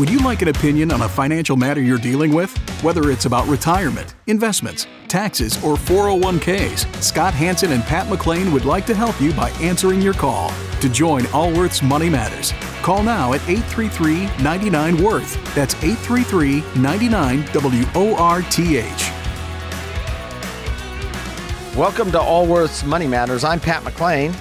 Would you like an opinion on a financial matter you're dealing with? Whether it's about retirement, investments, taxes, or 401ks, Scott Hanson and Pat McClain would like to help you by answering your call. To join Allworth's Money Matters, call now at 833 99 Worth. That's 833 99 W O R T H. Welcome to Allworth's Money Matters. I'm Pat McClain.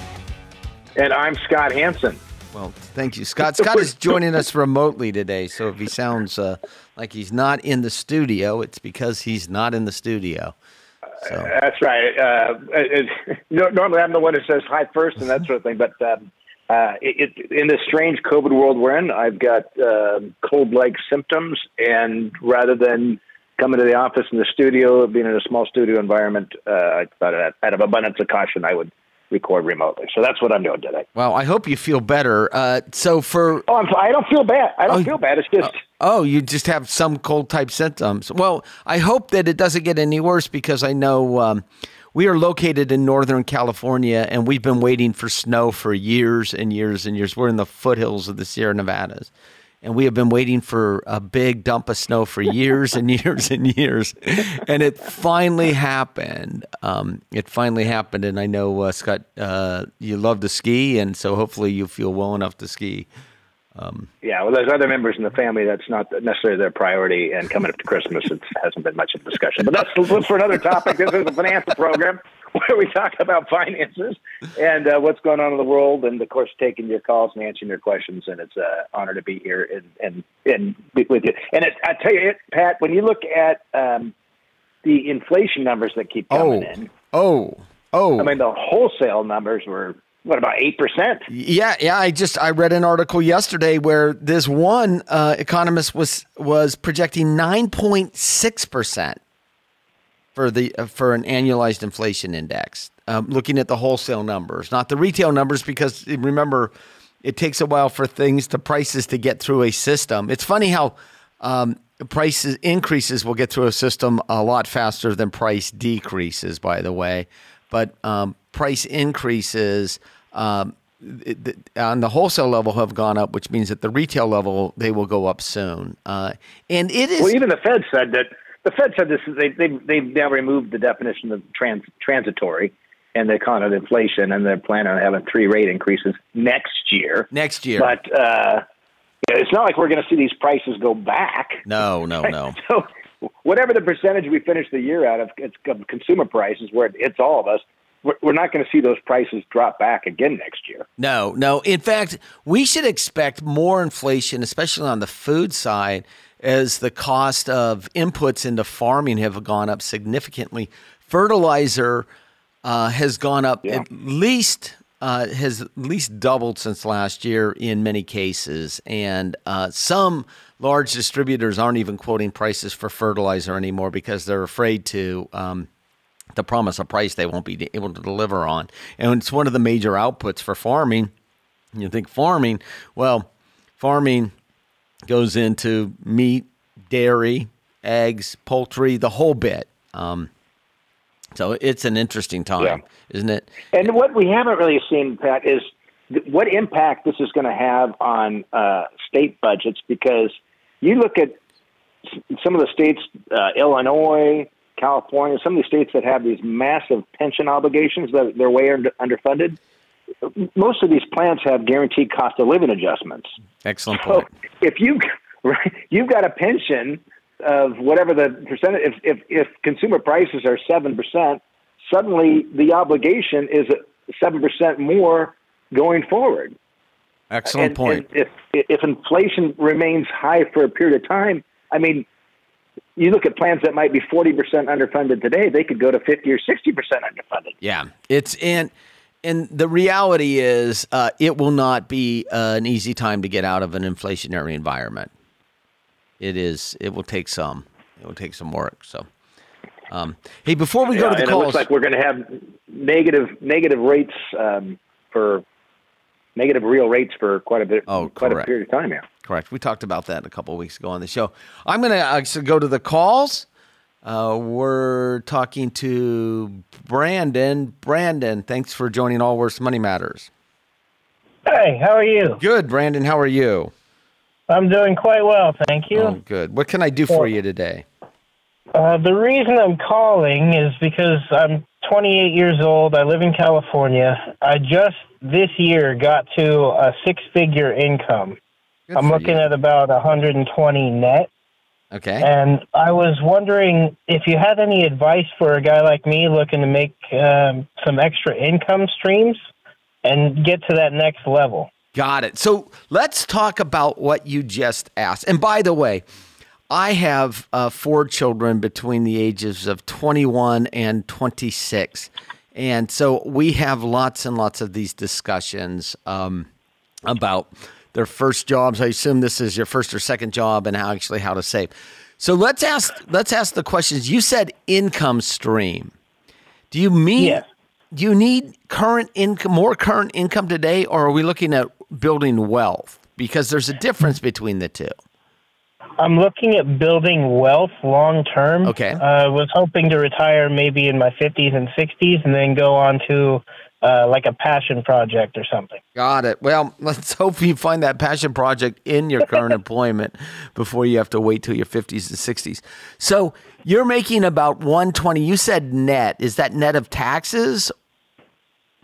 And I'm Scott Hanson. Well, thank you, Scott. Scott is joining us remotely today, so if he sounds uh, like he's not in the studio, it's because he's not in the studio. So. Uh, that's right. Uh, it, normally, I'm the one who says hi first and that sort of thing, but um, uh, it, it, in this strange COVID world we're in, I've got um, cold-like symptoms, and rather than coming to the office in the studio, being in a small studio environment, uh, I thought out of abundance of caution, I would record remotely. So that's what I'm doing today. Well, I hope you feel better. Uh, so for oh, I'm, I don't feel bad. I don't oh, feel bad. It's just uh, oh, you just have some cold type symptoms. Well, I hope that it doesn't get any worse because I know. Um, we are located in Northern California, and we've been waiting for snow for years and years and years. We're in the foothills of the Sierra Nevadas, and we have been waiting for a big dump of snow for years and years and years, and it finally happened. Um, it finally happened, and I know uh, Scott, uh, you love to ski, and so hopefully you feel well enough to ski. Um, yeah, well, there's other members in the family that's not necessarily their priority, and coming up to Christmas, it hasn't been much of a discussion. But that's for another topic. This is a financial program where we talk about finances and uh, what's going on in the world, and of course, taking your calls and answering your questions. And it's an honor to be here and and and be with you. And it, I tell you, it, Pat, when you look at um, the inflation numbers that keep coming oh. in, oh, oh, I mean, the wholesale numbers were what about eight percent? Yeah, yeah. I just I read an article yesterday where this one uh, economist was was projecting nine point six percent for the uh, for an annualized inflation index. Um, looking at the wholesale numbers, not the retail numbers, because remember, it takes a while for things to prices to get through a system. It's funny how um, prices increases will get through a system a lot faster than price decreases. By the way, but um, price increases. Um, on the wholesale level have gone up, which means at the retail level they will go up soon. Uh, and it is well. Even the Fed said that the Fed said this. They they they've now removed the definition of trans, transitory, and they call it inflation, and they're planning on having three rate increases next year. Next year, but uh, it's not like we're going to see these prices go back. No, no, no. so whatever the percentage we finish the year out of, of consumer prices, where it's all of us, we're not going to see those prices drop back again next year. No, no. In fact, we should expect more inflation, especially on the food side, as the cost of inputs into farming have gone up significantly. Fertilizer uh, has gone up yeah. at least uh, has at least doubled since last year in many cases, and uh, some large distributors aren't even quoting prices for fertilizer anymore because they're afraid to. Um, to promise a price they won't be able to deliver on. And it's one of the major outputs for farming. You think farming, well, farming goes into meat, dairy, eggs, poultry, the whole bit. Um, so it's an interesting time, yeah. isn't it? And what we haven't really seen, Pat, is what impact this is going to have on uh, state budgets because you look at some of the states, uh, Illinois, California, some of these states that have these massive pension obligations that they're way under, underfunded most of these plans have guaranteed cost of living adjustments. Excellent point. So if you right, you've got a pension of whatever the percentage, if if, if consumer prices are seven percent, suddenly the obligation is seven percent more going forward. Excellent and, point. And if if inflation remains high for a period of time, I mean, you look at plans that might be 40% underfunded today, they could go to 50 or 60% underfunded. Yeah. It's and and the reality is, uh, it will not be uh, an easy time to get out of an inflationary environment. It is. It will take some. It will take some work. So, um, hey, before we go yeah, to the calls, it looks like we're going to have negative negative rates um, for negative real rates for quite a bit. Oh, quite correct. a period of time. Yeah, correct. We talked about that a couple of weeks ago on the show. I'm going to actually go to the calls. Uh, we're talking to Brandon. Brandon, thanks for joining Allworth's Money Matters. Hey, how are you? Good, Brandon. How are you? I'm doing quite well, thank you. Oh, good. What can I do for you today? Uh, the reason I'm calling is because I'm 28 years old. I live in California. I just this year got to a six figure income. Good I'm looking you. at about 120 net. Okay. And I was wondering if you had any advice for a guy like me looking to make um, some extra income streams and get to that next level. Got it. So let's talk about what you just asked. And by the way, I have uh, four children between the ages of 21 and 26. And so we have lots and lots of these discussions um, about their first jobs. I assume this is your first or second job and how actually how to save. So let's ask let's ask the questions. You said income stream. Do you mean Yes. do you need current income more current income today or are we looking at building wealth? Because there's a difference between the two. I'm looking at building wealth long term. Okay. I uh, was hoping to retire maybe in my 50s and 60s and then go on to uh, like a passion project or something. Got it. Well, let's hope you find that passion project in your current employment before you have to wait till your 50s and 60s. So you're making about 120. You said net. Is that net of taxes?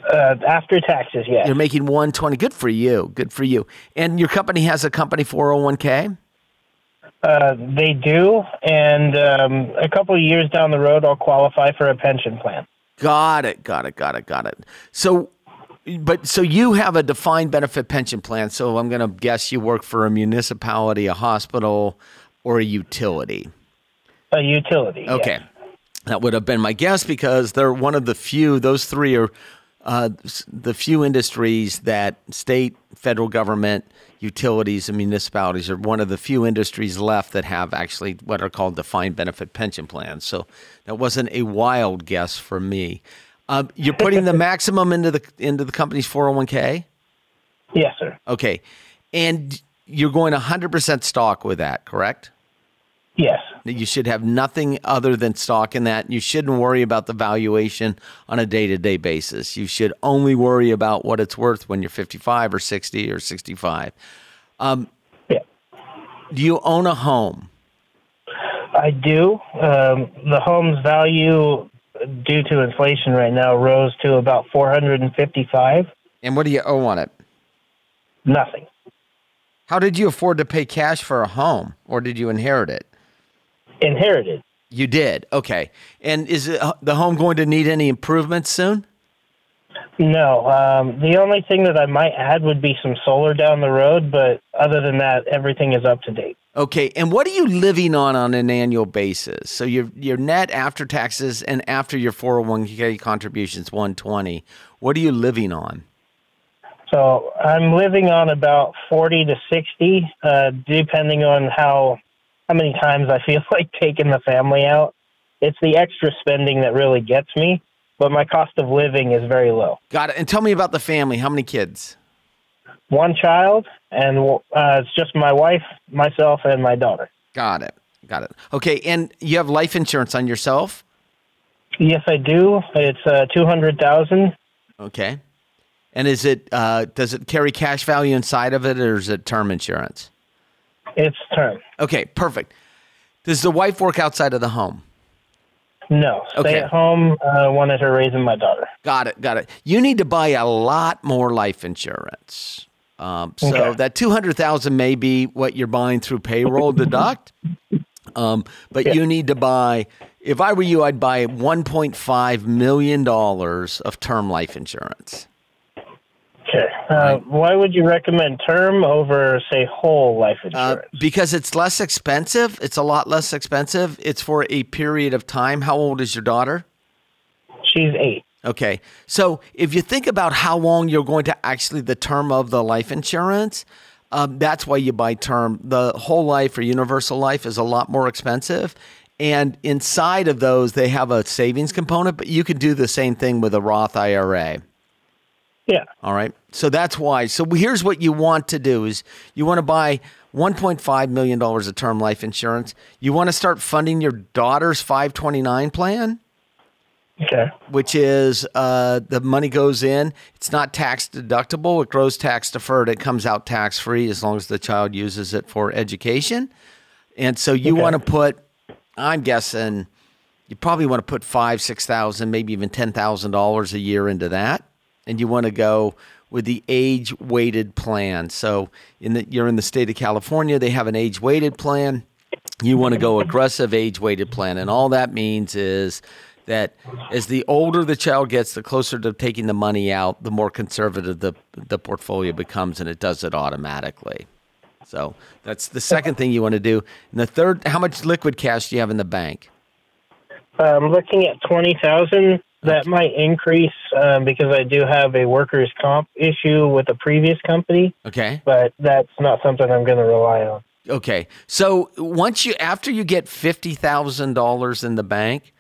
Uh, after taxes, yes. You're making 120. Good for you. Good for you. And your company has a company 401k? Uh, they do, and um, a couple of years down the road, I'll qualify for a pension plan. Got it. Got it. Got it. Got it. So, but so you have a defined benefit pension plan. So I'm going to guess you work for a municipality, a hospital, or a utility. A utility. Okay. yes. That would have been my guess because they're one of the few, those three are uh, the few industries that state, federal government, utilities, and municipalities are one of the few industries left that have actually what are called defined benefit pension plans. So that wasn't a wild guess for me. Uh, you're putting the maximum into the into the company's 401k. Yes, sir. Okay, and you're going 100% stock with that, correct? Yes. You should have nothing other than stock in that. You shouldn't worry about the valuation on a day to day basis. You should only worry about what it's worth when you're 55 or 60 or 65. Um, Yeah. Do you own a home? I do. Um, the home's value, due to inflation right now, rose to about 455. And what do you owe on it? Nothing. How did you afford to pay cash for a home or did you inherit it? Inherited. You did. Okay. And is it, the home going to need any improvements soon? No. Um, the only thing that I might add would be some solar down the road, but other than that, everything is up to date. Okay, and what are you living on on an annual basis? So your your net after taxes and after your 401k contributions 120. What are you living on? So I'm living on about 40 to 60, uh, depending on how how many times I feel like taking the family out. It's the extra spending that really gets me, but my cost of living is very low. Got it. And tell me about the family. How many kids? One child, and uh, it's just my wife, myself, and my daughter. Got it. Got it. Okay, and you have life insurance on yourself? Yes, I do. It's uh, 200,000. Okay. And is it uh, does it carry cash value inside of it or is it term insurance? It's term. Okay, perfect. Does the wife work outside of the home? No, stay Okay. at home. Uh, wanted her raising my daughter. Got it. Got it. You need to buy a lot more life insurance. Um, so Okay. that two hundred thousand may be what you're buying through payroll deduct, um, but you need to buy. If I were you, I'd buy one point five million dollars of term life insurance. Okay. Uh, Why would you recommend term over, say, whole life Uh, insurance? because it's less expensive. It's a lot less expensive. It's for a period of time. How old is your daughter? She's eight. Okay. So if you think about how long you're going to actually the term of the life insurance, um, that's why you buy term. The whole life or universal life is a lot more expensive. And inside of those, they have a savings component, but you could do the same thing with a Roth IRA. Yeah. All right. So that's why. So here's what you want to do is you want to buy 1.5 million dollars of term life insurance. You want to start funding your daughter's 529 plan? Okay. which is uh, the money goes in. It's not tax deductible. It grows tax deferred. It comes out tax free as long as the child uses it for education. And so you Okay. want to put, I'm guessing, you probably want to put five, six thousand, maybe even ten thousand dollars a year into that, and you want to go with the age weighted plan. So in the you're in the state of California, they have an age weighted plan. You want to go aggressive age weighted plan, and all that means is that as the older the child gets, the closer to taking the money out, the more conservative the the portfolio becomes, and it does it automatically. So that's the second thing you want to do. And the third, how much liquid cash do you have in the bank? I'm looking at twenty thousand. That might increase um, because I do have a workers' comp issue with a previous company, Okay. but that's not something I'm going to rely on. Okay. So once you after you get fifty thousand dollars in the bank,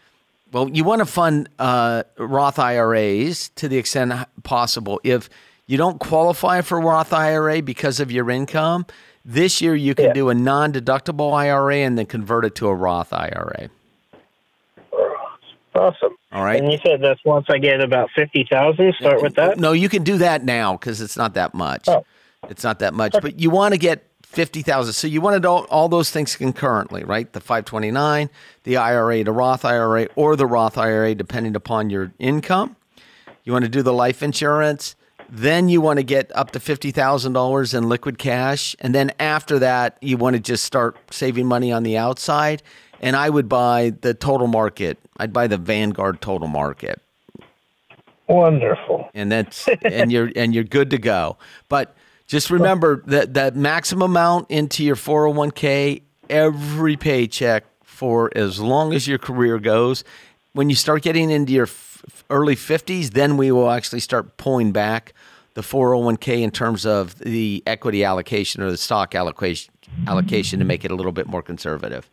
well, you want to fund uh, Roth IRAs to the extent possible. If you don't qualify for Roth IRA because of your income, this year you can Yeah. do a non-deductible IRA and then convert it to a Roth IRA. Awesome. All right. And you said that's once I get about fifty thousand. Start with that. No, you can do that now because it's not that much. Oh. It's not that much, but you want to get fifty thousand. So you want to do all those things concurrently, right? The five twenty nine, the IRA, the Roth IRA, or the Roth IRA, depending upon your income. You want to do the life insurance. Then you want to get up to fifty thousand dollars in liquid cash, and then after that, you want to just start saving money on the outside. And I would buy the total market. I'd buy the Vanguard total market Wonderful. and that's and you're and you're good to go. But just remember that that maximum amount into your 401k every paycheck for as long as your career goes. When you start getting into your f- early 50s, then we will actually start pulling back the 401k in terms of the equity allocation or the stock allocation allocation to make it a little bit more conservative.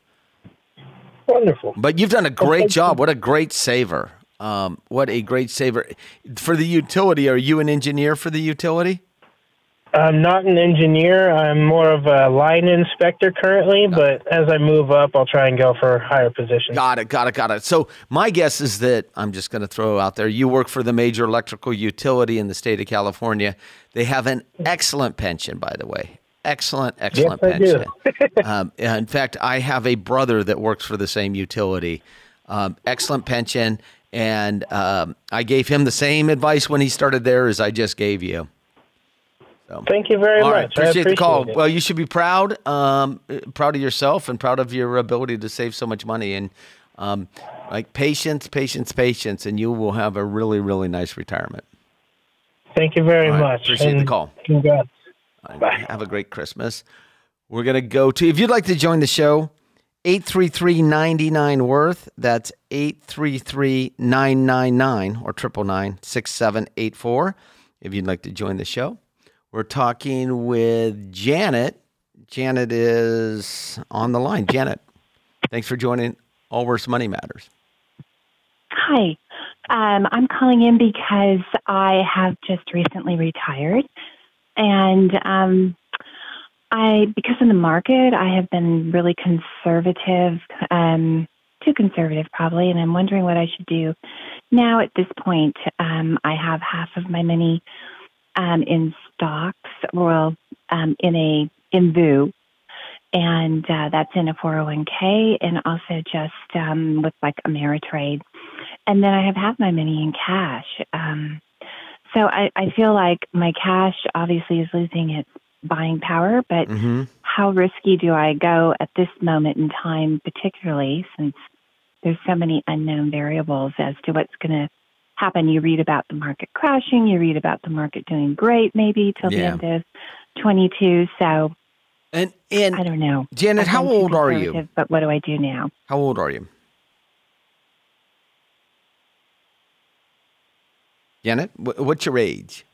Wonderful. But you've done a great job. What a great saver. Um, what a great saver. For the utility, are you an engineer for the utility? I'm not an engineer. I'm more of a line inspector currently, but as I move up, I'll try and go for higher positions. Got it, got it, got it. So my guess is that I'm just going to throw out there. You work for the major electrical utility in the state of California. They have an excellent pension, by the way. Excellent, excellent do. pension. um, in fact, I have a brother that works for the same utility. Um, excellent pension, and um, I gave him the same advice when he started there as I just gave you. Thank you very much. right, I appreciate the call. it. Well, you should be proud, um, proud of yourself, and proud of your ability to save so much money. And um, like patience, patience, patience, and you will have a really, really nice retirement. Thank you very right, much. appreciate the call. Congrats. Bye. Have a great Christmas. We're going to go to, if you'd like to join the show, 833 99 Worth. That's 833 999 or 999 6784 if you'd like to join the show. We're talking with Janet. Janet is on the line. Janet, thanks for joining All Allworth's Money Matters. Hi. Um, I'm calling in because I have just recently retired. And um, I, because in the market, I have been really conservative, um, too conservative probably, and I'm wondering what I should do. Now, at this point, um, I have half of my money um, in stocks, well, um, in a in VOO, and uh, that's in a 401k, and also just um, with like Ameritrade and then I have half my money in cash. Um, so I, I feel like my cash obviously is losing its buying power, but Mm-hmm. how risky do I go at this moment in time, particularly since there's so many unknown variables as to what's going to happen? You read about the market crashing, you read about the market doing great maybe till the end of 22. So And, and I don't know. Janet, how old are you? But what do I do now? How old are you? Janet, wh- what's your age?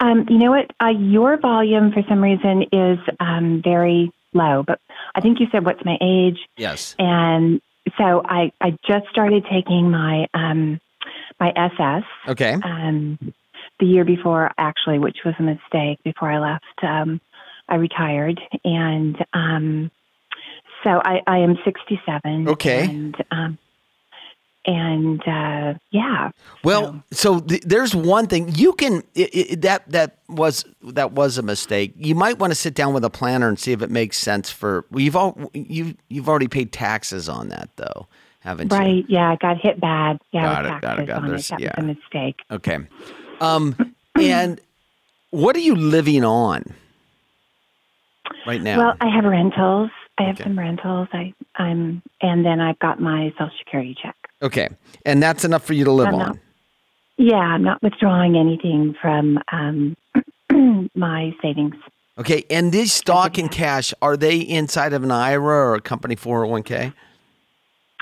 Um, you know what? Uh, your volume, for some reason, is um, very low. But I think you said, "What's my age?" Yes. And so I, I just started taking my um, my SS Okay. um, the year before, actually, which was a mistake. Before I left, um, I retired, and um, so I, I am 67. Okay. And um, and uh, yeah. Well, so, th- there's one thing you can it, it, that that was that was a mistake. You might want to sit down with a planner and see if it makes sense for we've all you you've already paid taxes on that though, haven't you? Right. Yeah, I got hit bad. Yeah, Got it, got it, got it. on That yeah. was a mistake. Okay. Um, and what are you living on right now? Well, I have rentals. I have Okay. some rentals. I I'm and then I've got my social security check. Okay, and that's enough for you to live I'm on. not- Yeah, I'm not withdrawing anything from um, my savings. Okay, and this stock and cash are they inside of an IRA or a company 401k?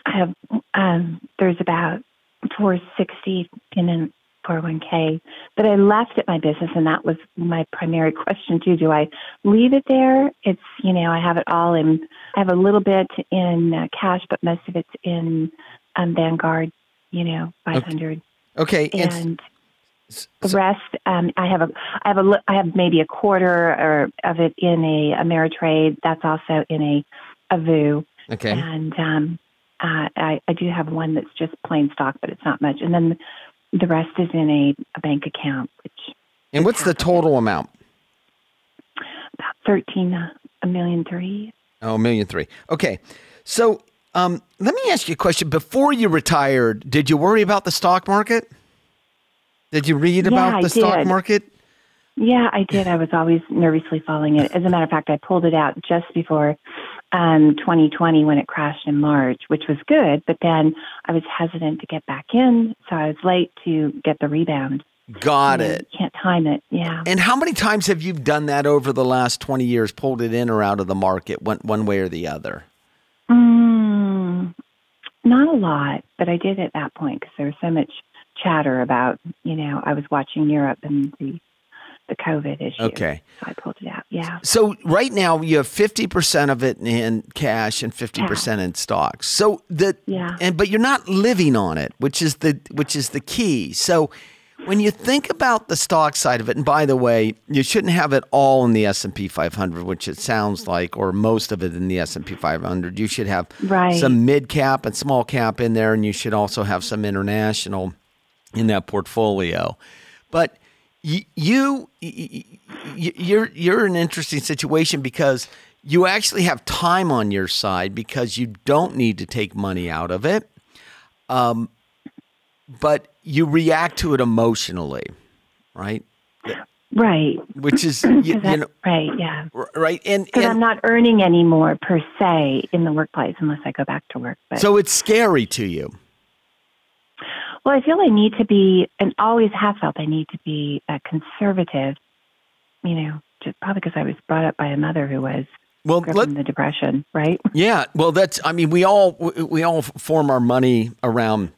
I have um, there's about 460 in a 401k but I left at my business, and that was my primary question too. Do I leave it there? It's you know I have it all in. I have a little bit in uh, cash, but most of it's in um, Vanguard. You know, 500, Okay, and and the rest um, I have a I have a I have maybe a quarter or of it in a Ameritrade. That's also in a a VOO. okay, And um, uh, I, I do have one that's just plain stock, but it's not much. And then the rest is in a, a bank account, which and what's the total amount? about thirteen uh, a million three. Oh, a million three. Okay, so um, let me ask you a question. Before you retired, did you worry about the stock market? Did you read Yeah, about I the stock did. market? Yeah, I did. I was always nervously following it. As a matter of fact, I pulled it out just before um, 2020 when it crashed in March, which was good. But then I was hesitant to get back in, so I was late to get the rebound. Got it. Can't time it. Yeah. And how many times have you done that over the last 20 years, pulled it in or out of the market, one, one way or the other? Not a lot, but I did at that point because there was so much chatter about, you know, I was watching Europe and the the COVID issue. Okay. So I pulled it out. Yeah. So right now you have 50% of it in cash and 50% in stocks. So the Yeah. and but you're not living on it, which is the which is the key. So when you think about the stock side of it, and by the way, you shouldn't have it all in the S&P 500, which it sounds like, or most of it in the S&P 500. You should have Right. some mid cap and small cap in there, and you should also have some international in that portfolio. But you, y- y- you're you're in an interesting situation because you actually have time on your side because you don't need to take money out of it, um, but you react to it emotionally, right? Right. Which is you, you know right. Yeah. right, and, Because I'm not earning anymore per se in the workplace unless I go back to work. But so it's scary to you. well, I feel I need to be, and always have felt I need to be a conservative. You know, just probably because I was brought up by a mother who was Well, let, the depression. Right. Yeah, well, that's. I mean, we all we all form our money around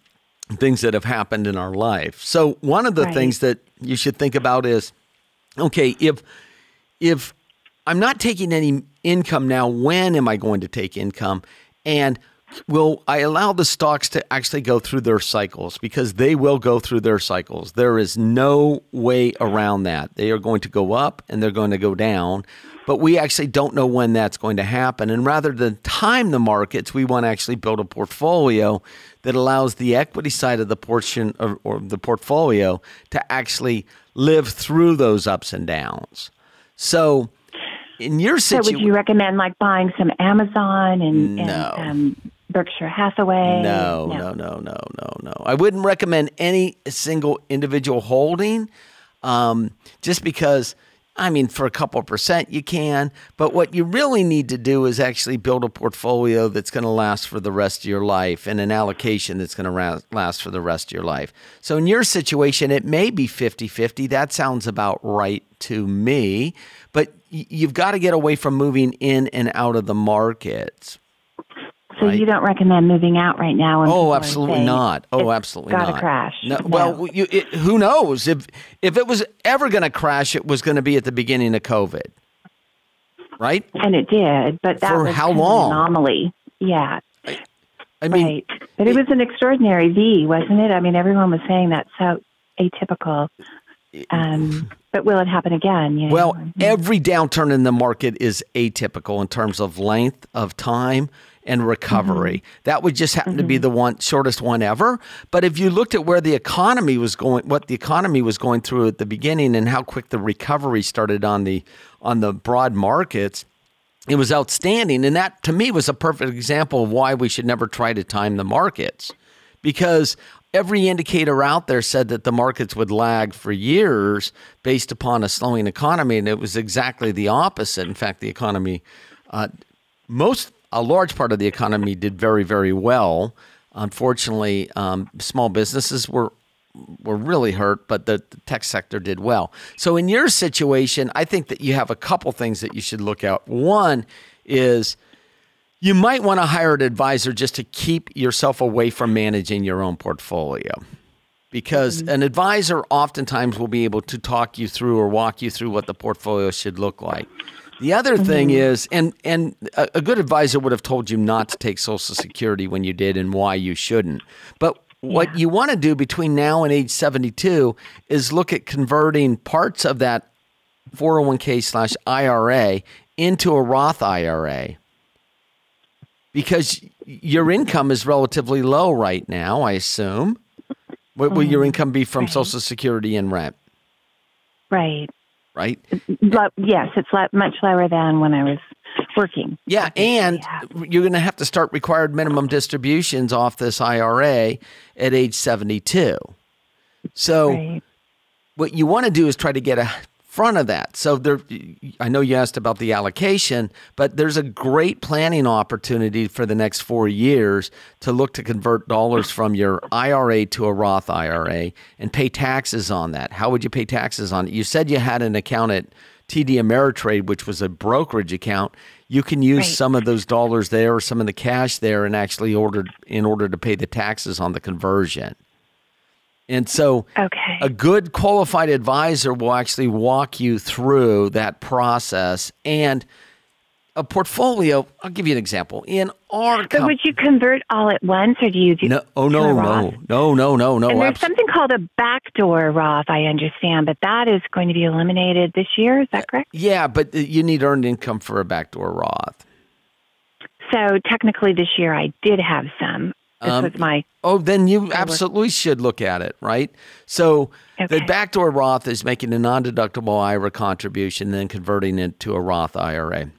things that have happened in our life. So one of the Right. things that you should think about is, okay, if if I'm not taking any income now, when am I going to take income? And will I allow the stocks to actually go through their cycles? Because they will go through their cycles. There is no way around that. They are going to go up and they're going to go down. But we actually don't know when that's going to happen. And rather than time the markets, we want to actually build a portfolio that allows the equity side of the portion or, or the portfolio to actually live through those ups and downs. So, in your So would situation, you recommend like buying some Amazon and, No. and um, Berkshire Hathaway? no, no, no, no, no, no. I wouldn't recommend any single individual holding, um, just because. I mean, for a couple percent, you can. But what you really need to do is actually build a portfolio that's going to last for the rest of your life and an allocation that's going to last for the rest of your life. So, in your situation, it may be 50 50. That sounds about right to me. But you've got to get away from moving in and out of the markets. So Right. you don't recommend moving out right now? Oh, absolutely not. Oh, absolutely gotta not. crash. No, No. well, you, it, who knows if if it was ever going to crash, it was going to be at the beginning of COVID, right? And it did, but that For was how of an long? anomaly. Yeah, I mean, right. But it was an extraordinary V, wasn't it? I mean, everyone was saying that's so atypical. Um, but will it happen again? You know? well, every downturn in the market is atypical in terms of length of time and recovery. That would just happen to be the one shortest one ever. But if you looked at where the economy was going, what the economy was going through at the beginning, and how quick the recovery started on the on the broad markets, it was outstanding. And that to me was a perfect example of why we should never try to time the markets, because every indicator out there said that the markets would lag for years based upon a slowing economy, and it was exactly the opposite. In fact, the economy, uh, most a large part of the economy did very very well. Unfortunately, um, small businesses were were really hurt, but the, the tech sector did well. So in your situation, I think that you have a couple things that you should look at. One is you might want to hire an advisor just to keep yourself away from managing your own portfolio. Because an advisor oftentimes will be able to talk you through or walk you through what the portfolio should look like. The other thing mm-hmm. is, and and a, a good advisor would have told you not to take Social Security when you did and why you shouldn't. But what you want to do between now and age 72 is look at converting parts of that 401k slash IRA into a Roth IRA because your income is relatively low right now, I assume. What will your mm-hmm. income be from Social Security and rent, Right. Right? Lo- yes, it's much lower than when I was working. Yeah, and you're going to have to start required minimum distributions off this IRA at age 72. So Right. what you want to do is try to get a front of that. So there I know you asked about the allocation, but there's a great planning opportunity for the next 4 years to look to convert dollars from your IRA to a Roth IRA and pay taxes on that. How would you pay taxes on it? You said you had an account at TD Ameritrade which was a brokerage account. You can use Right. some of those dollars there or some of the cash there and actually order in order to pay the taxes on the conversion. And so Okay. a good qualified advisor will actually walk you through that process and a portfolio. I'll give you an example. In our com- would you convert all at once, or do you do? no, oh no, no, no, no, no, no. And there's something called a backdoor Roth, I understand, but that is going to be eliminated this year. Is that correct? yeah, but uh, you need earned income for a backdoor Roth. So technically, this year I did have some. This Um, was my Oh, then you absolutely should look at it, right? So the backdoor Roth is making a non-deductible IRA contribution, then converting it to a Roth IRA.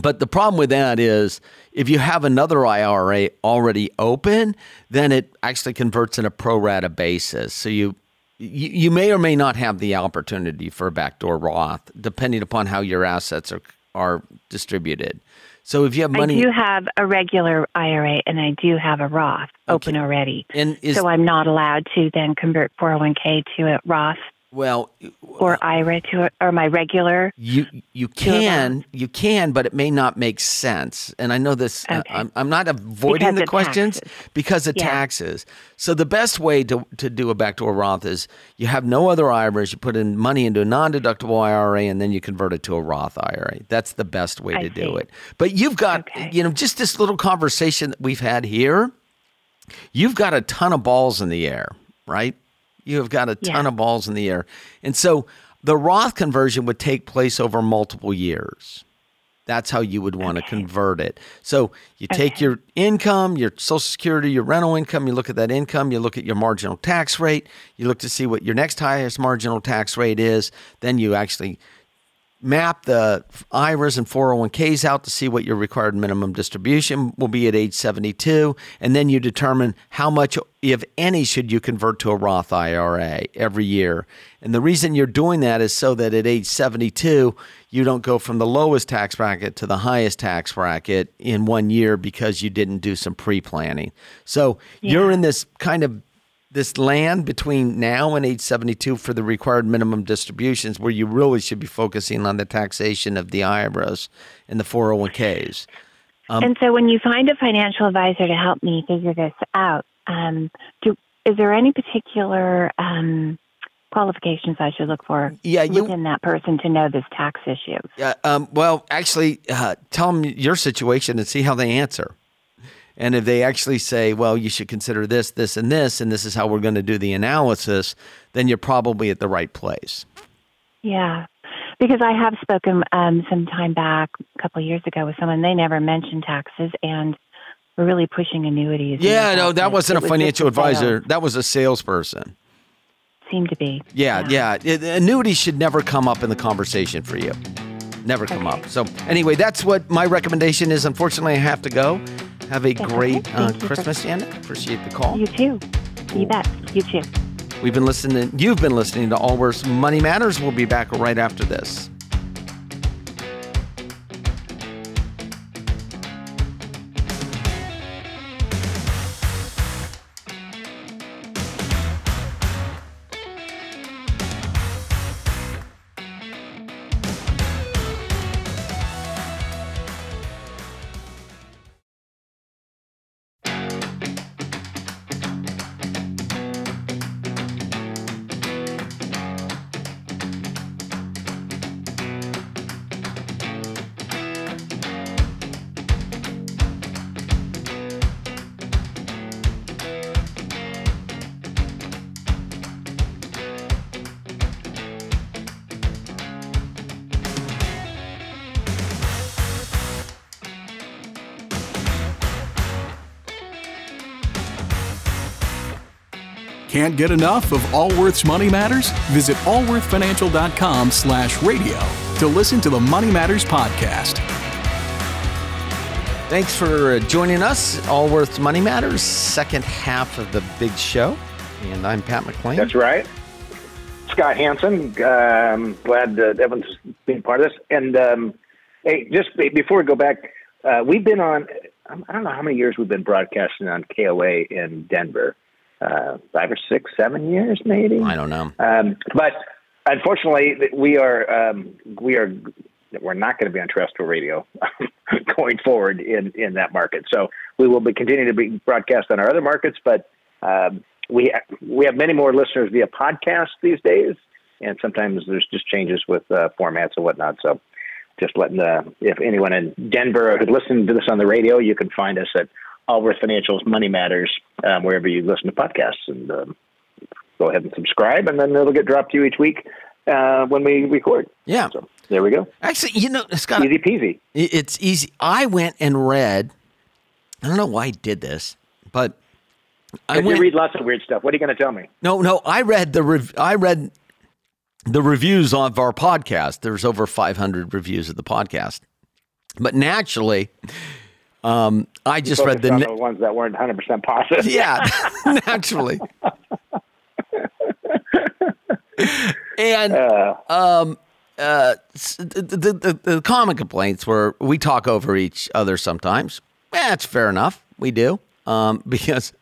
But the problem with that is if you have another IRA already open, then it actually converts in a pro rata basis. So you you, you may or may not have the opportunity for a backdoor Roth, depending upon how your assets are are distributed. So if you have money, I do have a regular IRA and I do have a Roth open already. and is so I'm not allowed to then convert 401k to a Roth well, or IRA to or my regular. You you can you can, but it may not make sense. And I know this. uh, Okay. I'm I'm not avoiding Because the questions taxes. because of Yeah. taxes. So the best way to to do a backdoor Roth is you have no other IRAs. You put in money into a non-deductible IRA, and then you convert it to a Roth IRA. That's the best way I to do see. it. But you've got Okay. you know just this little conversation that we've had here. You've got a ton of balls in the air, right? You have got a ton Yeah. of balls in the air. And so the Roth conversion would take place over multiple years. That's how you would want to convert it. So you take your income, your Social Security, your rental income, you look at that income, you look at your marginal tax rate, you look to see what your next highest marginal tax rate is. Then you actually map the IRAs and 401ks out to see what your required minimum distribution will be at age 72. And then you determine how much, if any, should you convert to a Roth IRA every year. And the reason you're doing that is so that at age 72, you don't go from the lowest tax bracket to the highest tax bracket in one year because you didn't do some pre planning. So you're in this kind of this land between now and age 72 for the required minimum distributions where you really should be focusing on the taxation of the IRAs and the 401ks. Um, and so when you find a financial advisor to help me figure this out, um, do, is there any particular um, qualifications I should look for Yeah, you- within that person to know this tax issue? Yeah, um, well, actually, uh, tell them your situation and see how they answer. And if they actually say, well, you should consider this, this, and this, and this is how we're going to do the analysis, then you're probably at the right place. Yeah, because I have spoken um, some time back, a couple of years ago, with someone. They never mentioned taxes, and we're really pushing annuities. Yeah, no, that wasn't It a financial just a sale. advisor. That was a salesperson. Seemed to be. Yeah, yeah. It- annuities should never come up in the conversation for you. Never come Okay. up. So anyway, that's what my recommendation is. Unfortunately, I have to go. Have a That's great okay. uh, Christmas, Janet. Appreciate the call. You too. You bet. You too. We've been listening. You've been listening to All Allworth's Money Matters. We'll be back right after this. Can't get enough of Allworth's Money Matters? Visit allworthfinancial.com slash radio to listen to the Money Matters podcast. Thanks for uh, joining us. Allworth's Money Matters, second half of the big show. And I'm Pat McClain. That's right. Scott Hanson. Um, glad uh, Evan's being part of this. And um, hey, just before we go back, uh, we've been on. I don't know how many years we've been broadcasting on KOA in Denver. Uh, five or six, seven years, maybe. I don't know. Um, but unfortunately, we are um, we are we're not going to be on terrestrial radio going forward in in that market. So we will be continuing to be broadcast on our other markets, but um, we we have many more listeners via podcast these days, and sometimes there's just changes with uh, formats and whatnot. So just letting the if anyone in Denver who's listening to this on the radio, you can find us at Allworth Financial's Money Matters um, wherever you listen to podcasts, and um, go ahead and subscribe, and then it'll get dropped to you each week uh, when we record. Yeah. So there we go. Actually, you know, Scott, Easy peasy. it's easy. I went and read, I don't know why I did this, but I went. you read lots of weird stuff, what are you going to tell me? No, no, I read the rev- I read the reviews of our podcast. There's over 500 reviews of the podcast, but naturally, um, I just read the ne- the ones that weren't 100 percent positive. yeah, naturally, and Uh, um, uh, the, the, the, the common complaints were we talk over each other sometimes. That's fair enough. We do um, because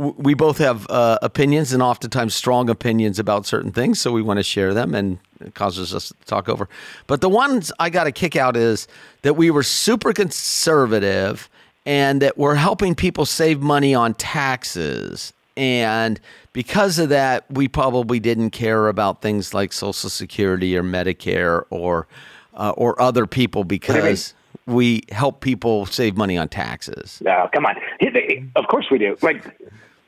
we both have uh, opinions and oftentimes strong opinions about certain things. So we want to share them and it causes us to talk over. But the ones I got a kick out is that we were super conservative and that we're helping people save money on taxes. And because of that, we probably didn't care about things like Social Security or Medicare or uh, or other people because we help people save money on taxes. no, come on. Of course we do. Like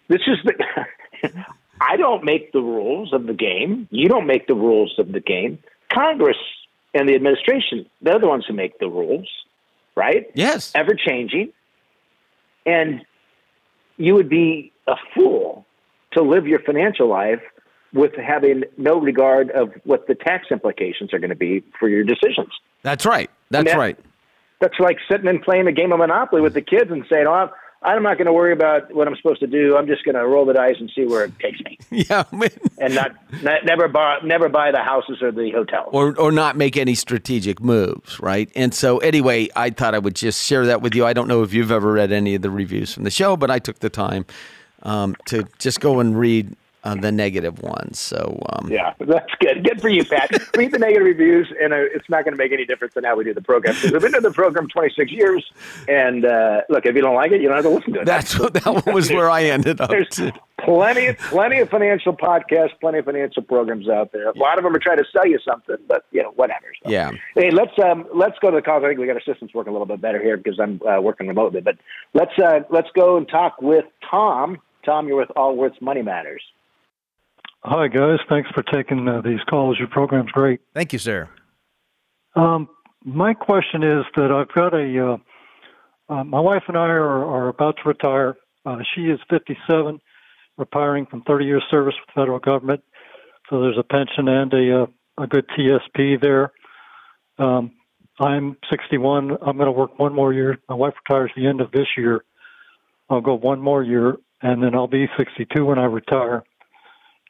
this is the. I don't make the rules of the game. You don't make the rules of the game. Congress and the administration, they're the ones who make the rules, right? Yes. ever changing, and you would be a fool to live your financial life with having no regard of what the tax implications are going to be for your decisions. That's right. That's that- right. That's like sitting and playing a game of Monopoly with the kids and saying, "Oh, I'm, not going to worry about what I'm supposed to do. I'm just going to roll the dice and see where it takes me, Yeah. and not, not never buy never buy the houses or the hotels." or, or not make any strategic moves, right? And so, anyway, I thought I would just share that with you. I don't know if you've ever read any of the reviews from the show, but I took the time um, to just go and read uh, the negative ones. So, um, Yeah, that's good. Good for you, Pat. Read the negative reviews, and uh, it's not going to make any difference in how we do the program. Because we've been doing the program 26 years, and uh, look, if you don't like it, you don't have to listen to it. that's what that was where I ended up. There's too. plenty, plenty of financial podcasts, plenty of financial programs out there. A lot of them are trying to sell you something, but you know, whatever. So. Yeah. Hey, let's um, let's go to the calls. I think we got our systems working a little bit better here because I'm uh, working remotely. But let's uh, let's go and talk with Tom. Tom, you're with Allworth's Money Matters. Hi, guys. Thanks for taking uh, these calls. Your program's great. Thank you, sir. Um, my question is that I've got a uh, uh, my wife and I are, are about to retire. Uh, she is 57, retiring from 30 years service with the federal government. So there's a pension and a, uh, a good TSP there. Um, I'm 61. I'm going to work one more year. My wife retires the end of this year. I'll go one more year, and then I'll be 62 when I retire.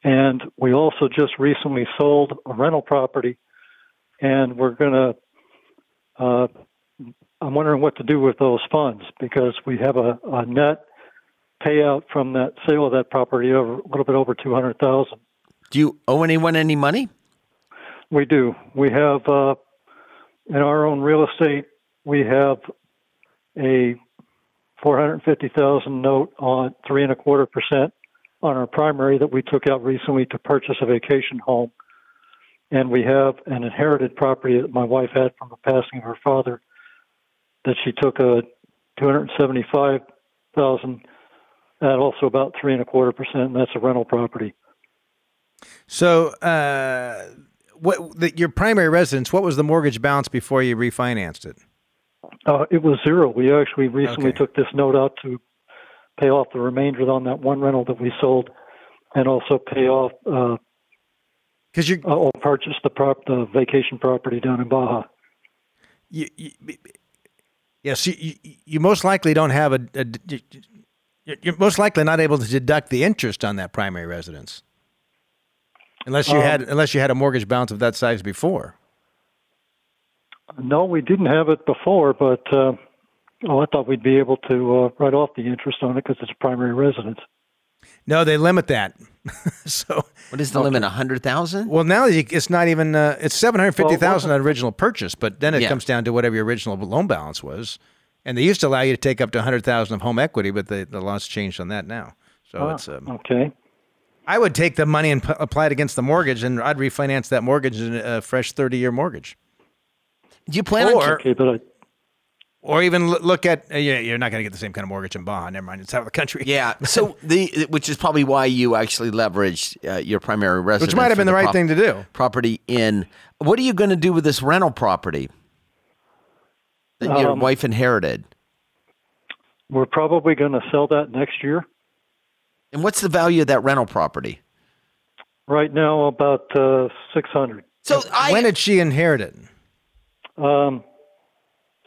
And we also just recently sold a rental property, and we're going to. Uh, I'm wondering what to do with those funds because we have a, a net payout from that sale of that property over a little bit over 200,000. Do you owe anyone any money? We do. We have uh, in our own real estate. We have a 450,000 note on three and a quarter percent on our primary that we took out recently to purchase a vacation home. And we have an inherited property that my wife had from the passing of her father that she took a 275,000 at also about three and a quarter percent, and that's a rental property. So, uh, what the, your primary residence? What was the mortgage balance before you refinanced it? Uh, it was zero. We actually recently Okay. took this note out to pay off the remainder on that one rental that we sold, and also pay off uh, you, uh, or purchase the prop the vacation property down in Baja. you, you yes, you, you, most likely don't have a, a you're- you're most likely not able to deduct the interest on that primary residence, unless you Um, had unless you had a mortgage balance of that size before. No, we didn't have it before, but uh, oh, I thought we'd be able to uh, write off the interest on it because it's a primary residence. No, they limit that. so, What is the limit? A hundred thousand? well, now it's not even uh, it's seven hundred fifty thousand Well, on original purchase, but then it Yeah. comes down to whatever your original loan balance was, and they used to allow you to take up to hundred thousand of home equity, but the the law's changed on that now. So Ah, it's um, okay. I would take the money and p- apply it against the mortgage, and I'd refinance that mortgage in a fresh thirty-year mortgage, Do you plan Or- on? Okay, but I, or even look at. Uh, yeah, you're not going to get the same kind of mortgage in Baja. Never mind, it's out of the country. Yeah. So the which is probably why you actually leveraged uh, your primary residence, which might have been the right prop- thing to do. Property in. What are you going to do with this rental property that your Um, wife inherited? we're probably going to sell that next year. And what's the value of that rental property? Right now, about uh, six hundred. So I when did she inherit it? Um,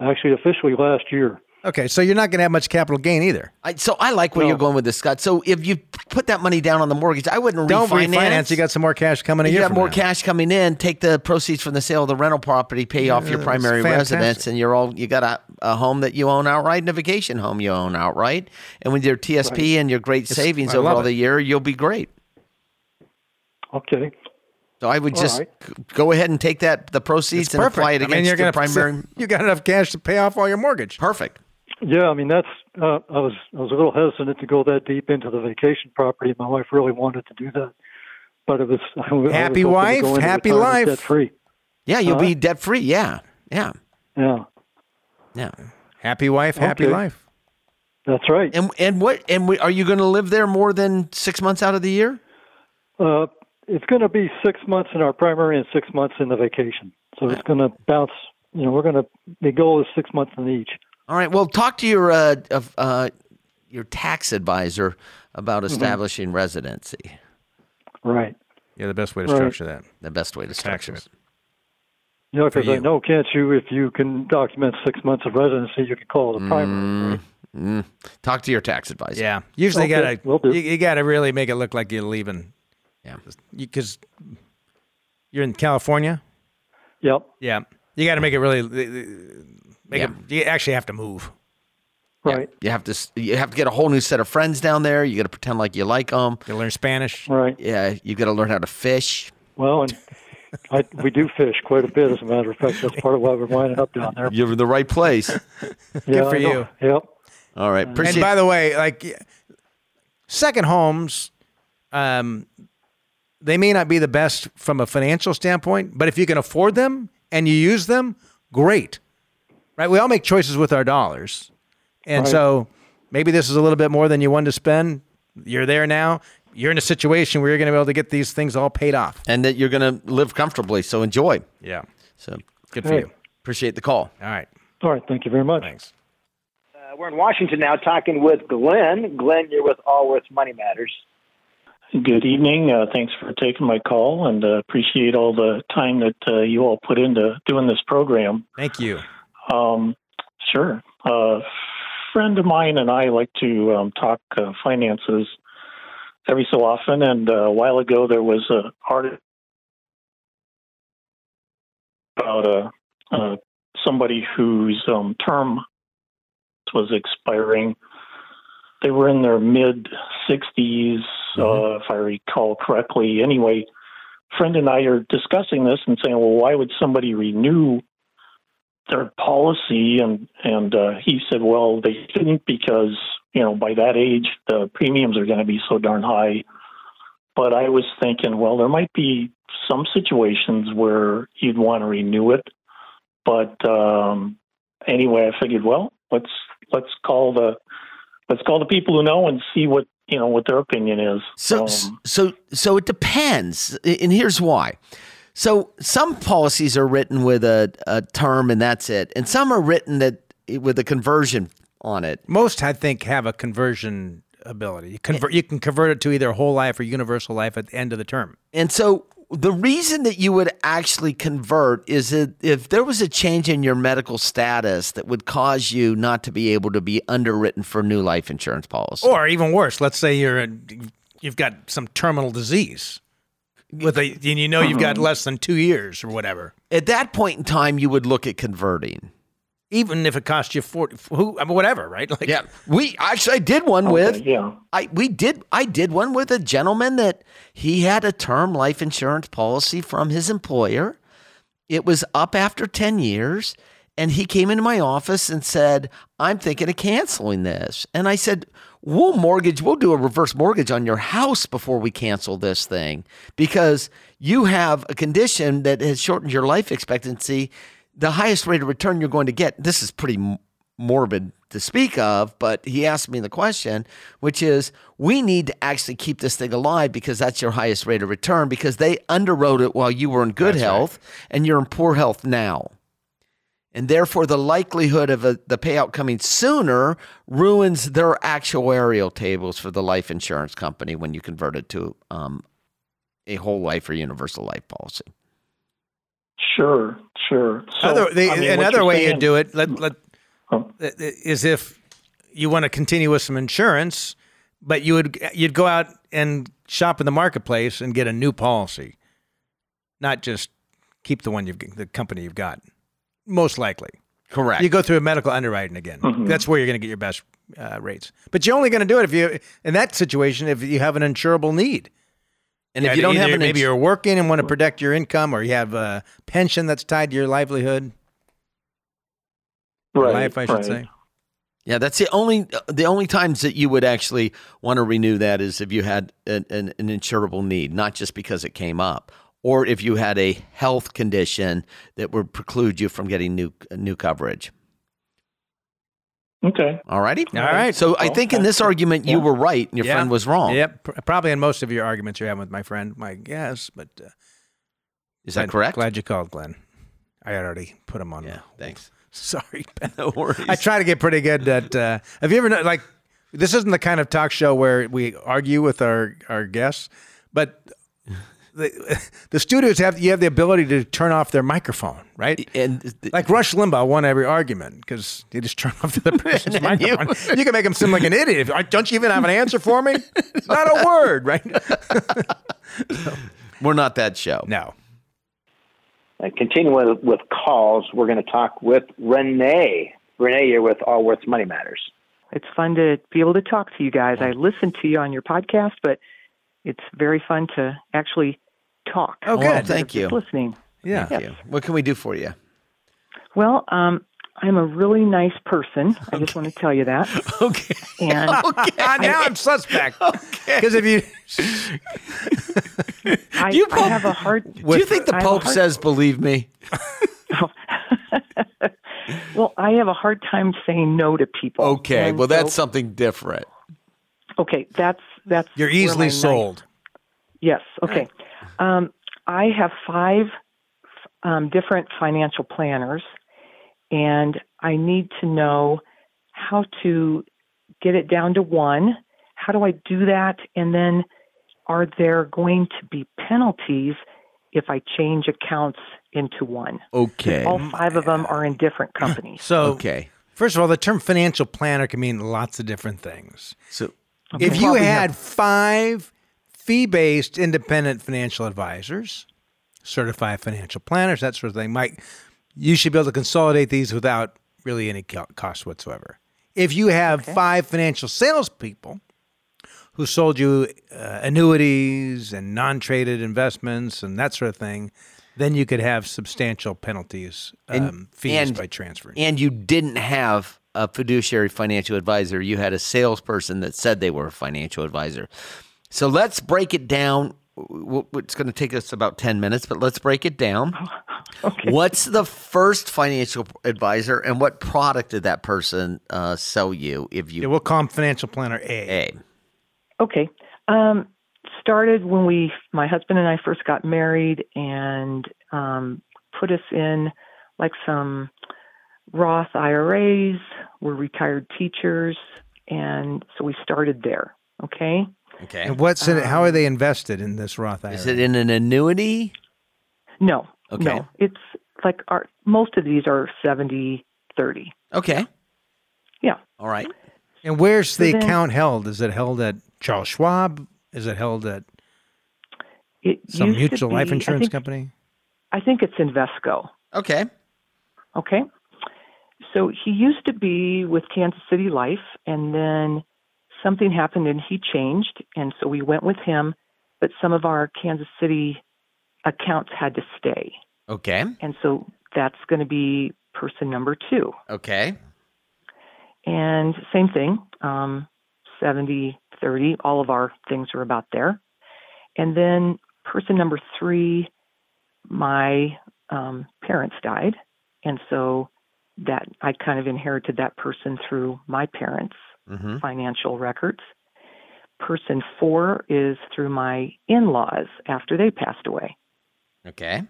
actually, officially last year. Okay, so you're not going to have much capital gain either. I, so I like where No. you're going with this, Scott. So if you put that money down on the mortgage, I wouldn't Don't refinance. refinance. You got some more cash coming a you year have from more now. cash coming in. Take the proceeds from the sale of the rental property, pay off your primary residence, and you're all you got a, a home that you own outright and a vacation home you own outright. And with your TSP and your great savings I over all it. the year, you'll be great. Okay. So I would All just right. go ahead and take that the proceeds and apply it I against mean, you're your primary. You got enough cash to pay off all your mortgage. Perfect. Yeah, I mean that's. Uh, I was I was a little hesitant to go that deep into the vacation property. My wife really wanted to do that, but it was I Happy hoping to wife, go happy life. debt free. Yeah, you'll Huh? be debt free. Yeah, yeah, Yeah, yeah. Happy wife, happy Okay. life. that's right. And and what and we, are you going to live there more than six months out of the year? Uh, it's going to be six months in our primary and six months in the vacation. So it's going to bounce. You know, we're going to. The goal is six months in each. All right. Well, talk to your uh, of, uh, your tax advisor about Mm-hmm. establishing residency. Right. Yeah, the best way to Right. structure that. The best way to structure Tax this. it. Yeah, because I know, can't you? If you can document six months of residency, you can call it a primary. right? Mm. Talk to your tax advisor. Yeah, usually Okay, you gotta do. you, you gotta really make it look like you're leaving. Yeah. because you're in California. Yep. Yeah, you got to make it really make Yeah. it. You actually have to move. Yeah. Right. You have to you have to get a whole new set of friends down there. You got to pretend like you like them. You learn Spanish. Right. Yeah. You got to learn how to fish. Well, and I, we do fish quite a bit, as a matter of fact. That's part of why we're winding up down there. You're in the right place. yeah, for you. Yep. All right. Appreciate. And by the way, like second homes, um, they may not be the best from a financial standpoint, but if you can afford them and you use them, great. Right? We all make choices with our dollars. And Right. so maybe this is a little bit more than you wanted to spend. You're there now. You're in a situation where you're going to be able to get these things all paid off. and that you're going to live comfortably. So enjoy. Yeah. So Good for Hey. you. appreciate the call. All right. All right. Thank you very much. Thanks. Uh, we're in Washington now talking with Glenn. Glenn, you're with Allworth Money Matters. Good evening. Uh, thanks for taking my call and uh, appreciate all the time that uh, you all put into doing this program. Thank you. Um, sure. A friend of mine and I like to um, talk uh, finances every so often. And uh, a while ago, there was a article about uh, uh, somebody whose um, term was expiring. They were in their mid 60s, uh, if I recall correctly. Anyway, friend and I are discussing this and saying, well, why would somebody renew their policy? And and uh, he said, well, they shouldn't because you know by that age the premiums are going to be so darn high. But I was thinking, well, there might be some situations where you'd want to renew it. But um, anyway, I figured, well, let's let's call the let's call the people who know and see what you know what their opinion is. So, Um, so, so it depends, and here's why. So, some policies are written with a, a term, and that's it, and some are written that with a conversion on it. Most, I think, have a conversion ability. You convert, you can convert it to either whole life or universal life at the end of the term. And so, the reason that you would actually convert is that if there was a change in your medical status that would cause you not to be able to be underwritten for new life insurance policy. Or even worse, let's say you're you've got some terminal disease with a and you know you've got uh-huh. less than two years or whatever. At that point in time, you would look at converting. Even if it costs you forty, who, I mean, whatever, right? Like, Yeah, we actually I did one with yeah. I we did I did one with a gentleman that he had a term life insurance policy from his employer. It was up after 10 years and he came into my office and said, "I'm thinking of canceling this." And I said, "We'll mortgage, we'll do a reverse mortgage on your house before we cancel this thing because you have a condition that has shortened your life expectancy. The highest rate of return you're going to get. This is pretty morbid to speak of, but he asked me the question, which is we need to actually keep this thing alive because that's your highest rate of return because they underwrote it while you were in good health and you're in poor health now. And therefore, the likelihood of a, the payout coming sooner ruins their actuarial tables for the life insurance company when you convert it to um, a whole life or universal life policy. Sure, sure. So, Other, the, I mean, another you're way you saying- do it let, let, Oh. is if you want to continue with some insurance, but you would you'd go out and shop in the marketplace and get a new policy, not just keep the one you've the company you've got. Most likely, Correct. you go through a medical underwriting again. Mm-hmm. That's where you're going to get your best uh, rates. But you're only going to do it if you in that situation if you have an insurable need. And if you don't have an maybe ins- you're working and want to protect your income, or you have a pension that's tied to your livelihood, right, life, I should right. say. Yeah, that's the only the only times that you would actually want to renew that is if you had an, an, an insurable need, not just because it came up, or if you had a health condition that would preclude you from getting new new coverage. Okay. All righty. All right. So I think in this argument you yeah. were right and your Yeah. friend was wrong. Yep, probably in most of your arguments you're having with my friend, my guess. But uh, Is that glad- correct? Glad you called, Glenn. I had already put him on. Yeah. Thanks. Sorry, Ben. No worries. I try to get pretty good at. Uh, have you ever kno- like? This isn't the kind of talk show where we argue with our our guests, but the the studios have you have the ability to turn off their microphone, right? and th- Like Rush Limbaugh won every argument because he just turned off the other person's then you- microphone. You, can make him seem like an idiot. Don't you even have an answer for me? Not a word, right? we're not that show. No. And continuing with, with calls, we're going to talk with Renee. Renee, you're with Allworth Money Matters. It's fun to be able to talk to you guys. I listen to you on your podcast, but it's very fun to actually talk. Oh, Well, good. thank Just you. listening. Yeah. Thank you. What can we do for you? Well, um, I'm a really nice person. I just want to tell you that. Okay. And Ah, now I'm suspect. Okay. Because if you I, you I have a hard. Do you think the I have a Pope hard- says believe me? Well, I have a hard time saying no to people. Okay. And Well, that's so- something different. okay. That's that's. you're where my easily nice- sold. Yes. Okay. Um, I have five um, different financial planners, and I need to know how to get it down to one. How do I do that? And then are there going to be penalties if I change accounts into one? Okay. All five of them are in different companies. So, Okay. first of all, the term financial planner can mean lots of different things. So If you had have- five fee based independent financial advisors, certified financial planners, that sort of thing, Mike, you should be able to consolidate these without really any cost whatsoever. If you have five financial salespeople who sold you uh, annuities and non traded investments and that sort of thing, then you could have substantial penalties, um, fees and- by transferring. and you didn't have a fiduciary financial advisor. You had a salesperson that said they were a financial advisor. So let's break it down. W- w- It's going to take us about 10 minutes, but let's break it down. Okay. What's the first financial advisor and what product did that person uh, sell you if you yeah, we'll call them financial planner A. A? Okay. Um, started when we, my husband and I first got married, and um, put us in like some Roth IRAs. We're retired teachers, and so we started there. Okay. Okay. And what's in it? How are they um, invested in this Roth IRA? Is it in an annuity? No. Okay. No. It's like our most of these are 70 30. Okay. Yeah. All right. and where's the then- account held? Is it held at Charles Schwab? Is it held at It some used to mutual life be- I insurance think- company? I think it's Invesco. Okay. Okay. So he used to be with Kansas City Life, and then something happened and he changed. And so we went with him, but some of our Kansas City accounts had to stay. Okay. And so that's going to be person number two. Okay. And same thing, um, 70, 30, all of our things are about there. And then person number three, my um, parents died. And so that I kind of inherited that person through my parents' Mm-hmm. financial records. Person four is through my in laws after they passed away. Okay.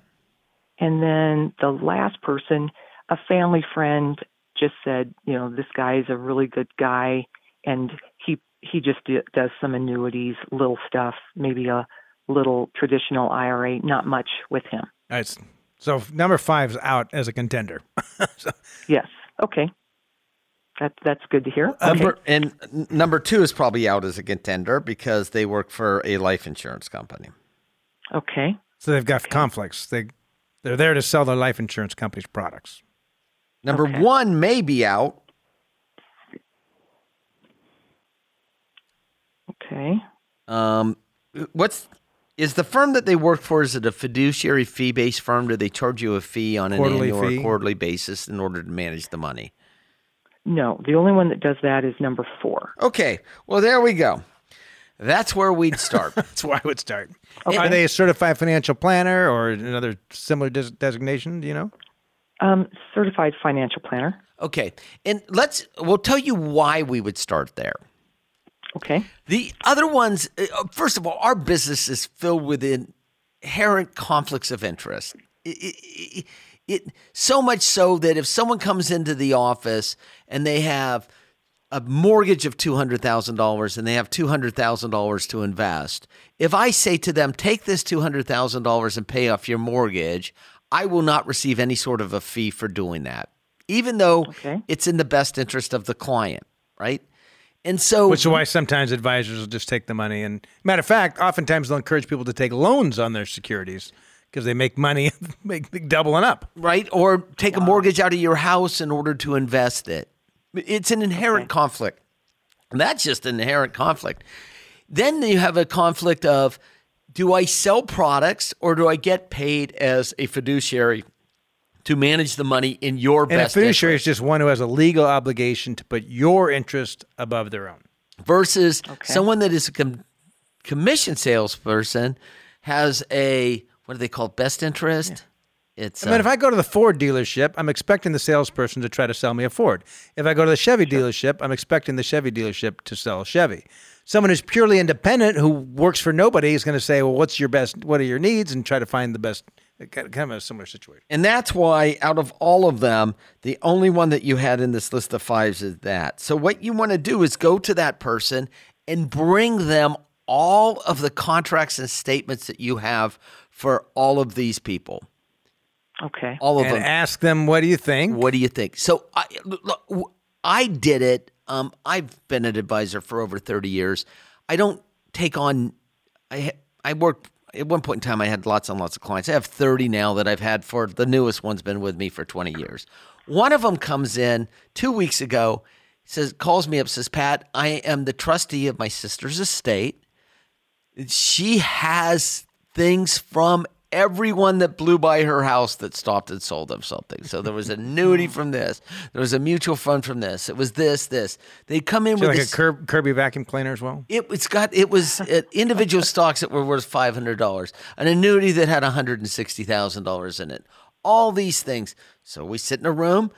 And then the last person, a family friend, just said, you know, this guy is a really good guy, and he he just d- does some annuities, little stuff, maybe a little traditional IRA, not much with him. All right, so number five's out as a contender. So- Yes. Okay. That that's good to hear. Okay. Number and number two is probably out as a contender because they work for a life insurance company. Okay. so they've got conflicts. They they're there to sell their life insurance company's products. Number Okay. one may be out. Okay. Um, what's is the firm that they work for? Is it a fiduciary fee based firm? Do they charge you a fee on an Quarterly annual fee? or quarterly basis in order to manage the money? No, the only one that does that is number four. Okay, well there we go. That's where we'd start. That's where I would start. Okay. Are they a certified financial planner or another similar des- designation? Do you know? Um, certified financial planner. okay, and let's we'll tell you why we would start there. Okay. The other ones, uh, first of all, our business is filled with inherent conflicts of interest. It, so much so that if someone comes into the office and they have a mortgage of two hundred thousand dollars and they have two hundred thousand dollars to invest, if I say to them, "Take this two hundred thousand dollars and pay off your mortgage," I will not receive any sort of a fee for doing that, even though Okay. it's in the best interest of the client, right? And so, Which is why sometimes advisors will just take the money. And matter of fact, oftentimes they'll encourage people to take loans on their securities because they make money, make, make doubling up. right? Or take a mortgage out of your house in order to invest it. It's an inherent conflict. And that's just an inherent conflict. Then you have a conflict of do I sell products or do I get paid as a fiduciary to manage the money in your best? And a fiduciary interest is just one who has a legal obligation to put your interest above their own. versus someone that is a com- commission salesperson has a what do they call best interest? It's I mean, uh, if I go to the Ford dealership, I'm expecting the salesperson to try to sell me a Ford. If I go to the Chevy dealership, I'm expecting the Chevy dealership to sell a Chevy. Someone who's purely independent who works for nobody is going to say, "Well, what's your best? What are your needs?" and try to find the best kind of a similar situation. And that's why, out of all of them, the only one that you had in this list of fives is that. So, what you want to do is go to that person and bring them all of the contracts and statements that you have for all of these people. Okay. All of and them. ask them, what do you think? What do you think? So, I, look, I did it. Um, I've been an advisor for over 30 years. I don't take on, I, I work at one point in time, I had lots and lots of clients. I have 30 now that I've had for the newest one's been with me for 20 years. One of them comes in two weeks ago, says, calls me up, says, Pat, I am the trustee of my sister's estate. She has things from everyone that blew by her house that stopped and sold them something. So there was an annuity from this. There was a mutual fund from this. It was this, this. They come in So with like this, a Kirby, Kirby vacuum cleaner as well. it, it's got it was uh, individual stocks that were worth five hundred dollars, an annuity that had one hundred and sixty thousand dollars in it. All these things. So we sit in a room,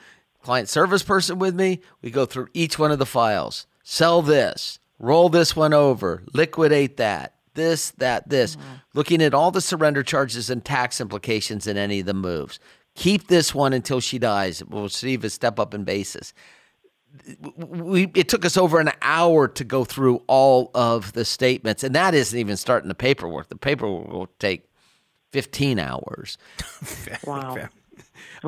client service person with me. We go through each one of the files. Sell this, roll this one over, liquidate that, this, that, this. Looking at all the surrender charges and tax implications in any of the moves. Keep this one until she dies. We'll receive a step up in basis we it took us over an hour to go through all of the statements and that isn't even starting the paperwork the paperwork will take 15 hours Wow.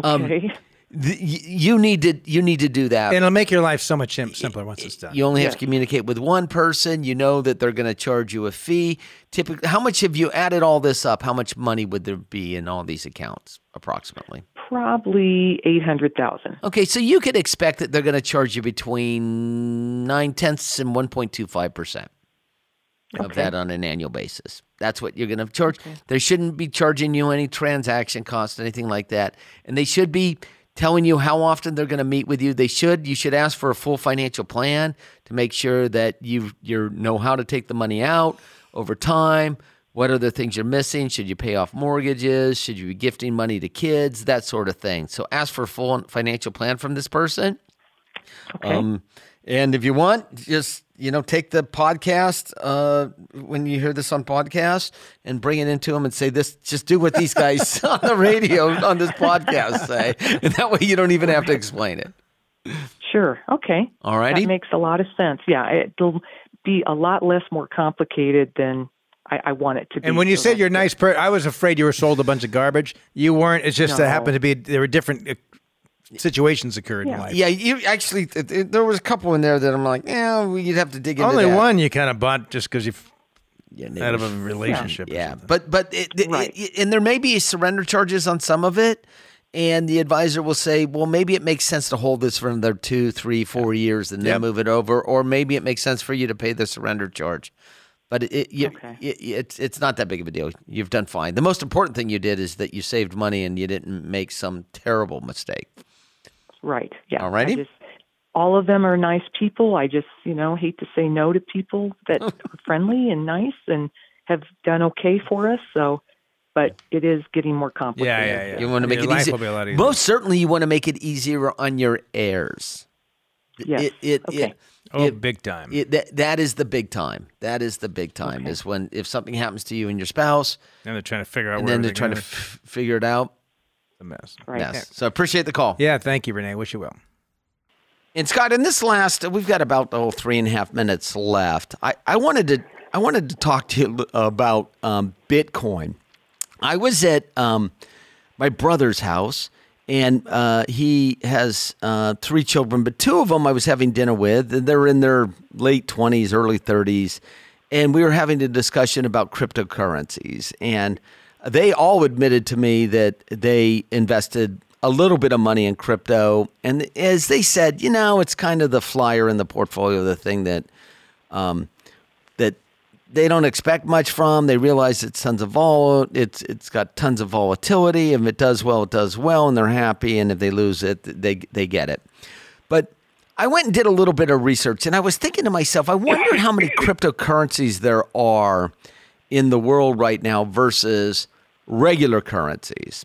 Um, Okay. The- you need to you need to do that And it'll make your life so much simpler once it's done. you only have Yes. to communicate with one person you know that they're going to charge you a fee typically how much have you added all this up how much money would there be in all these accounts approximately Probably eight hundred thousand. Okay, so you could expect that they're going to charge you between nine tenths and one point two five percent of Okay. that on an annual basis. That's what you're going to charge. They shouldn't be charging you any transaction costs, anything like that, and they should be telling you how often they're going to meet with you. They should. You should ask for a full financial plan to make sure that you you know how to take the money out over time. What are the things you're missing? Should you pay off mortgages? Should you be gifting money to kids? That sort of thing. So ask for a full financial plan from this person. Okay. Um, and if you want, just you know, take the podcast uh, when you hear this on podcast and bring it into them and say this. Just do what these guys on the radio on this podcast say, and that way you don't even have to explain it. Sure. Okay. All righty. That makes a lot of sense. Yeah, it'll be a lot less more complicated than I, I want it to be. And when you So said you're a nice person, I was afraid you were sold a bunch of garbage. You weren't. It's just that happened to be there were different uh, situations occurred in Yeah. life. Yeah, you actually th- th- there was a couple in there that I'm like, yeah, well, you'd have to dig into Only that. one you kind of bought just because you Yeah, out of a relationship. or Yeah, but but it, it- Right. it- and there may be surrender charges on some of it, and the advisor will say, well, maybe it makes sense to hold this for another two, three, four years and then Yep. move it over, or maybe it makes sense for you to pay the surrender charge. But it, it, you, Okay. it, it's it's not that big of a deal. You've done fine. The most important thing you did is that you saved money and you didn't make some terrible mistake. Right. Yeah. Alrighty. I just, all of them are nice people. I just, you know, hate to say no to people that are friendly and nice and have done okay for us. So, but it is getting more complicated. yeah, yeah, yeah. You want to make Your it easier. will be a lot easier. Most certainly, you want to make it easier on your heirs. Yes. It, it, Okay. it, oh, it- big time. It, that, that is the big time. That is the big time. Is when if something happens to you and your spouse, and they're trying to figure out and where then they're trying to f- figure it out. A mess. Right. Yes. So appreciate the call. Yeah, thank you, Renee. Wish you well. And Scott, in this last, we've got about oh three and a half minutes left. I, I wanted to I wanted to talk to you about um, Bitcoin. I was at um, my brother's house, and uh, he has uh, three children, but two of them I was having dinner with, and they're in their late twenties, early thirties, and we were having a discussion about cryptocurrencies, and they all admitted to me that they invested a little bit of money in crypto, and as they said, you know, it's kind of the flyer in the portfolio, the thing that um, that they don't expect much from. They realize it's tons of vol. It's it's got tons of volatility. If it does well, it does well, and they're happy. And if they lose it, they they get it. But I went and did a little bit of research, and I was thinking to myself, I wonder how many cryptocurrencies there are in the world right now versus regular currencies.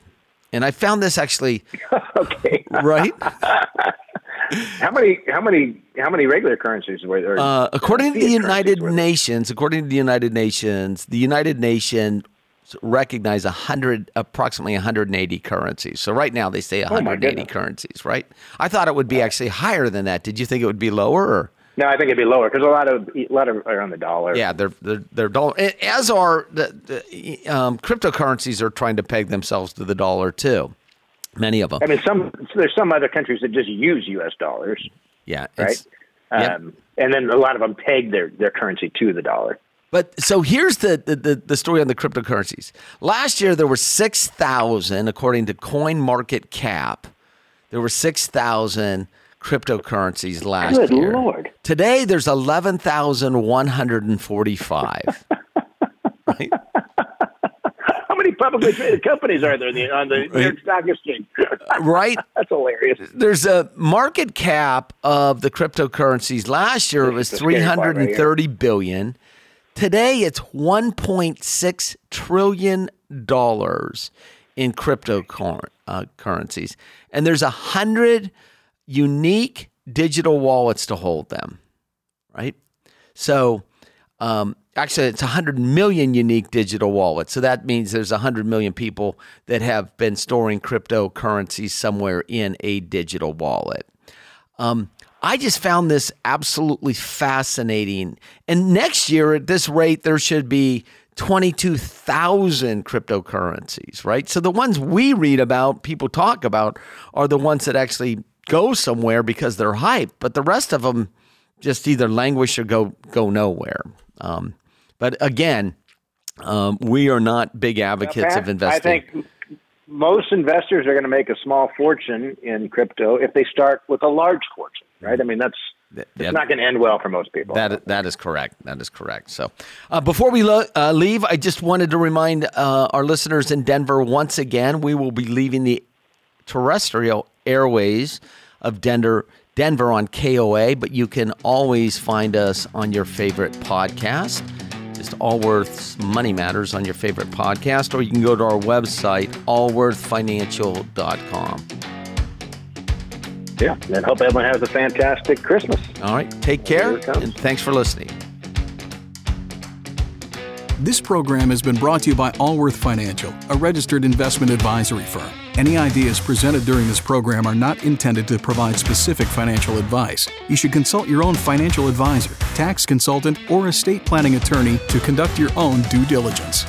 And I found this actually okay. right. How many? How many? How many regular currencies were there? Uh, according to the United currencies were there? Nations, according to the United Nations, the United Nations recognize 100 approximately 180 currencies. So right now they say Oh, 180 goodness. currencies, right? I thought it would be actually higher than that. Did you think it would be lower or No, I think it'd be lower because a lot of a lot of are on the dollar. Yeah, they're they're they're dollar. As are the, the um, cryptocurrencies are trying to peg themselves to the dollar too. Many of them. I mean, some there's some other countries that just use U.S. dollars, Yeah, right? it's- yep. Um, and then a lot of them peg their their currency to the dollar. But so here's the, the, the, the story on the cryptocurrencies. Last year there were six thousand, according to Coin Market Cap, there were six thousand cryptocurrencies last Good year. Lord. Today there's eleven thousand one hundred and forty-five. right? How many publicly traded companies are there the, on the New York Stock Exchange? Right. That's hilarious. There's a market cap of the cryptocurrencies. Last year it was That's the scary part right 330 billion. Today it's 1.6 trillion dollars in cryptocurrencies, uh, currencies. and there's a hundred unique digital wallets to hold them. Right. So, um, actually, it's 100 million unique digital wallets. So that means there's 100 million people that have been storing cryptocurrency somewhere in a digital wallet. Um, I just found this absolutely fascinating. And next year, at this rate, there should be 22,000 cryptocurrencies, right? So the ones we read about, people talk about, are the ones that actually go somewhere because they're hype, but the rest of them just either languish or go go nowhere. Um, but again, um, we are not big advocates Pat, of investing. I think most investors are going to make a small fortune in crypto if they start with a large fortune, right? I mean, that's that- it's not going to end well for most people. That that is correct. That is correct. So, uh, before we lo- uh, leave, I just wanted to remind uh, our listeners in Denver once again we will be leaving the terrestrial airways of Denver. Denver on KOA, but you can always find us on your favorite podcast. Just Allworth's Money Matters on your favorite podcast, or you can go to our website, allworthfinancial.com. yeah, and hope everyone has a fantastic Christmas. All right, take care, Here it comes. and thanks for listening. This program has been brought to you by Allworth Financial, a registered investment advisory firm. Any ideas presented during this program are not intended to provide specific financial advice. You should consult your own financial advisor, tax consultant, or estate planning attorney to conduct your own due diligence.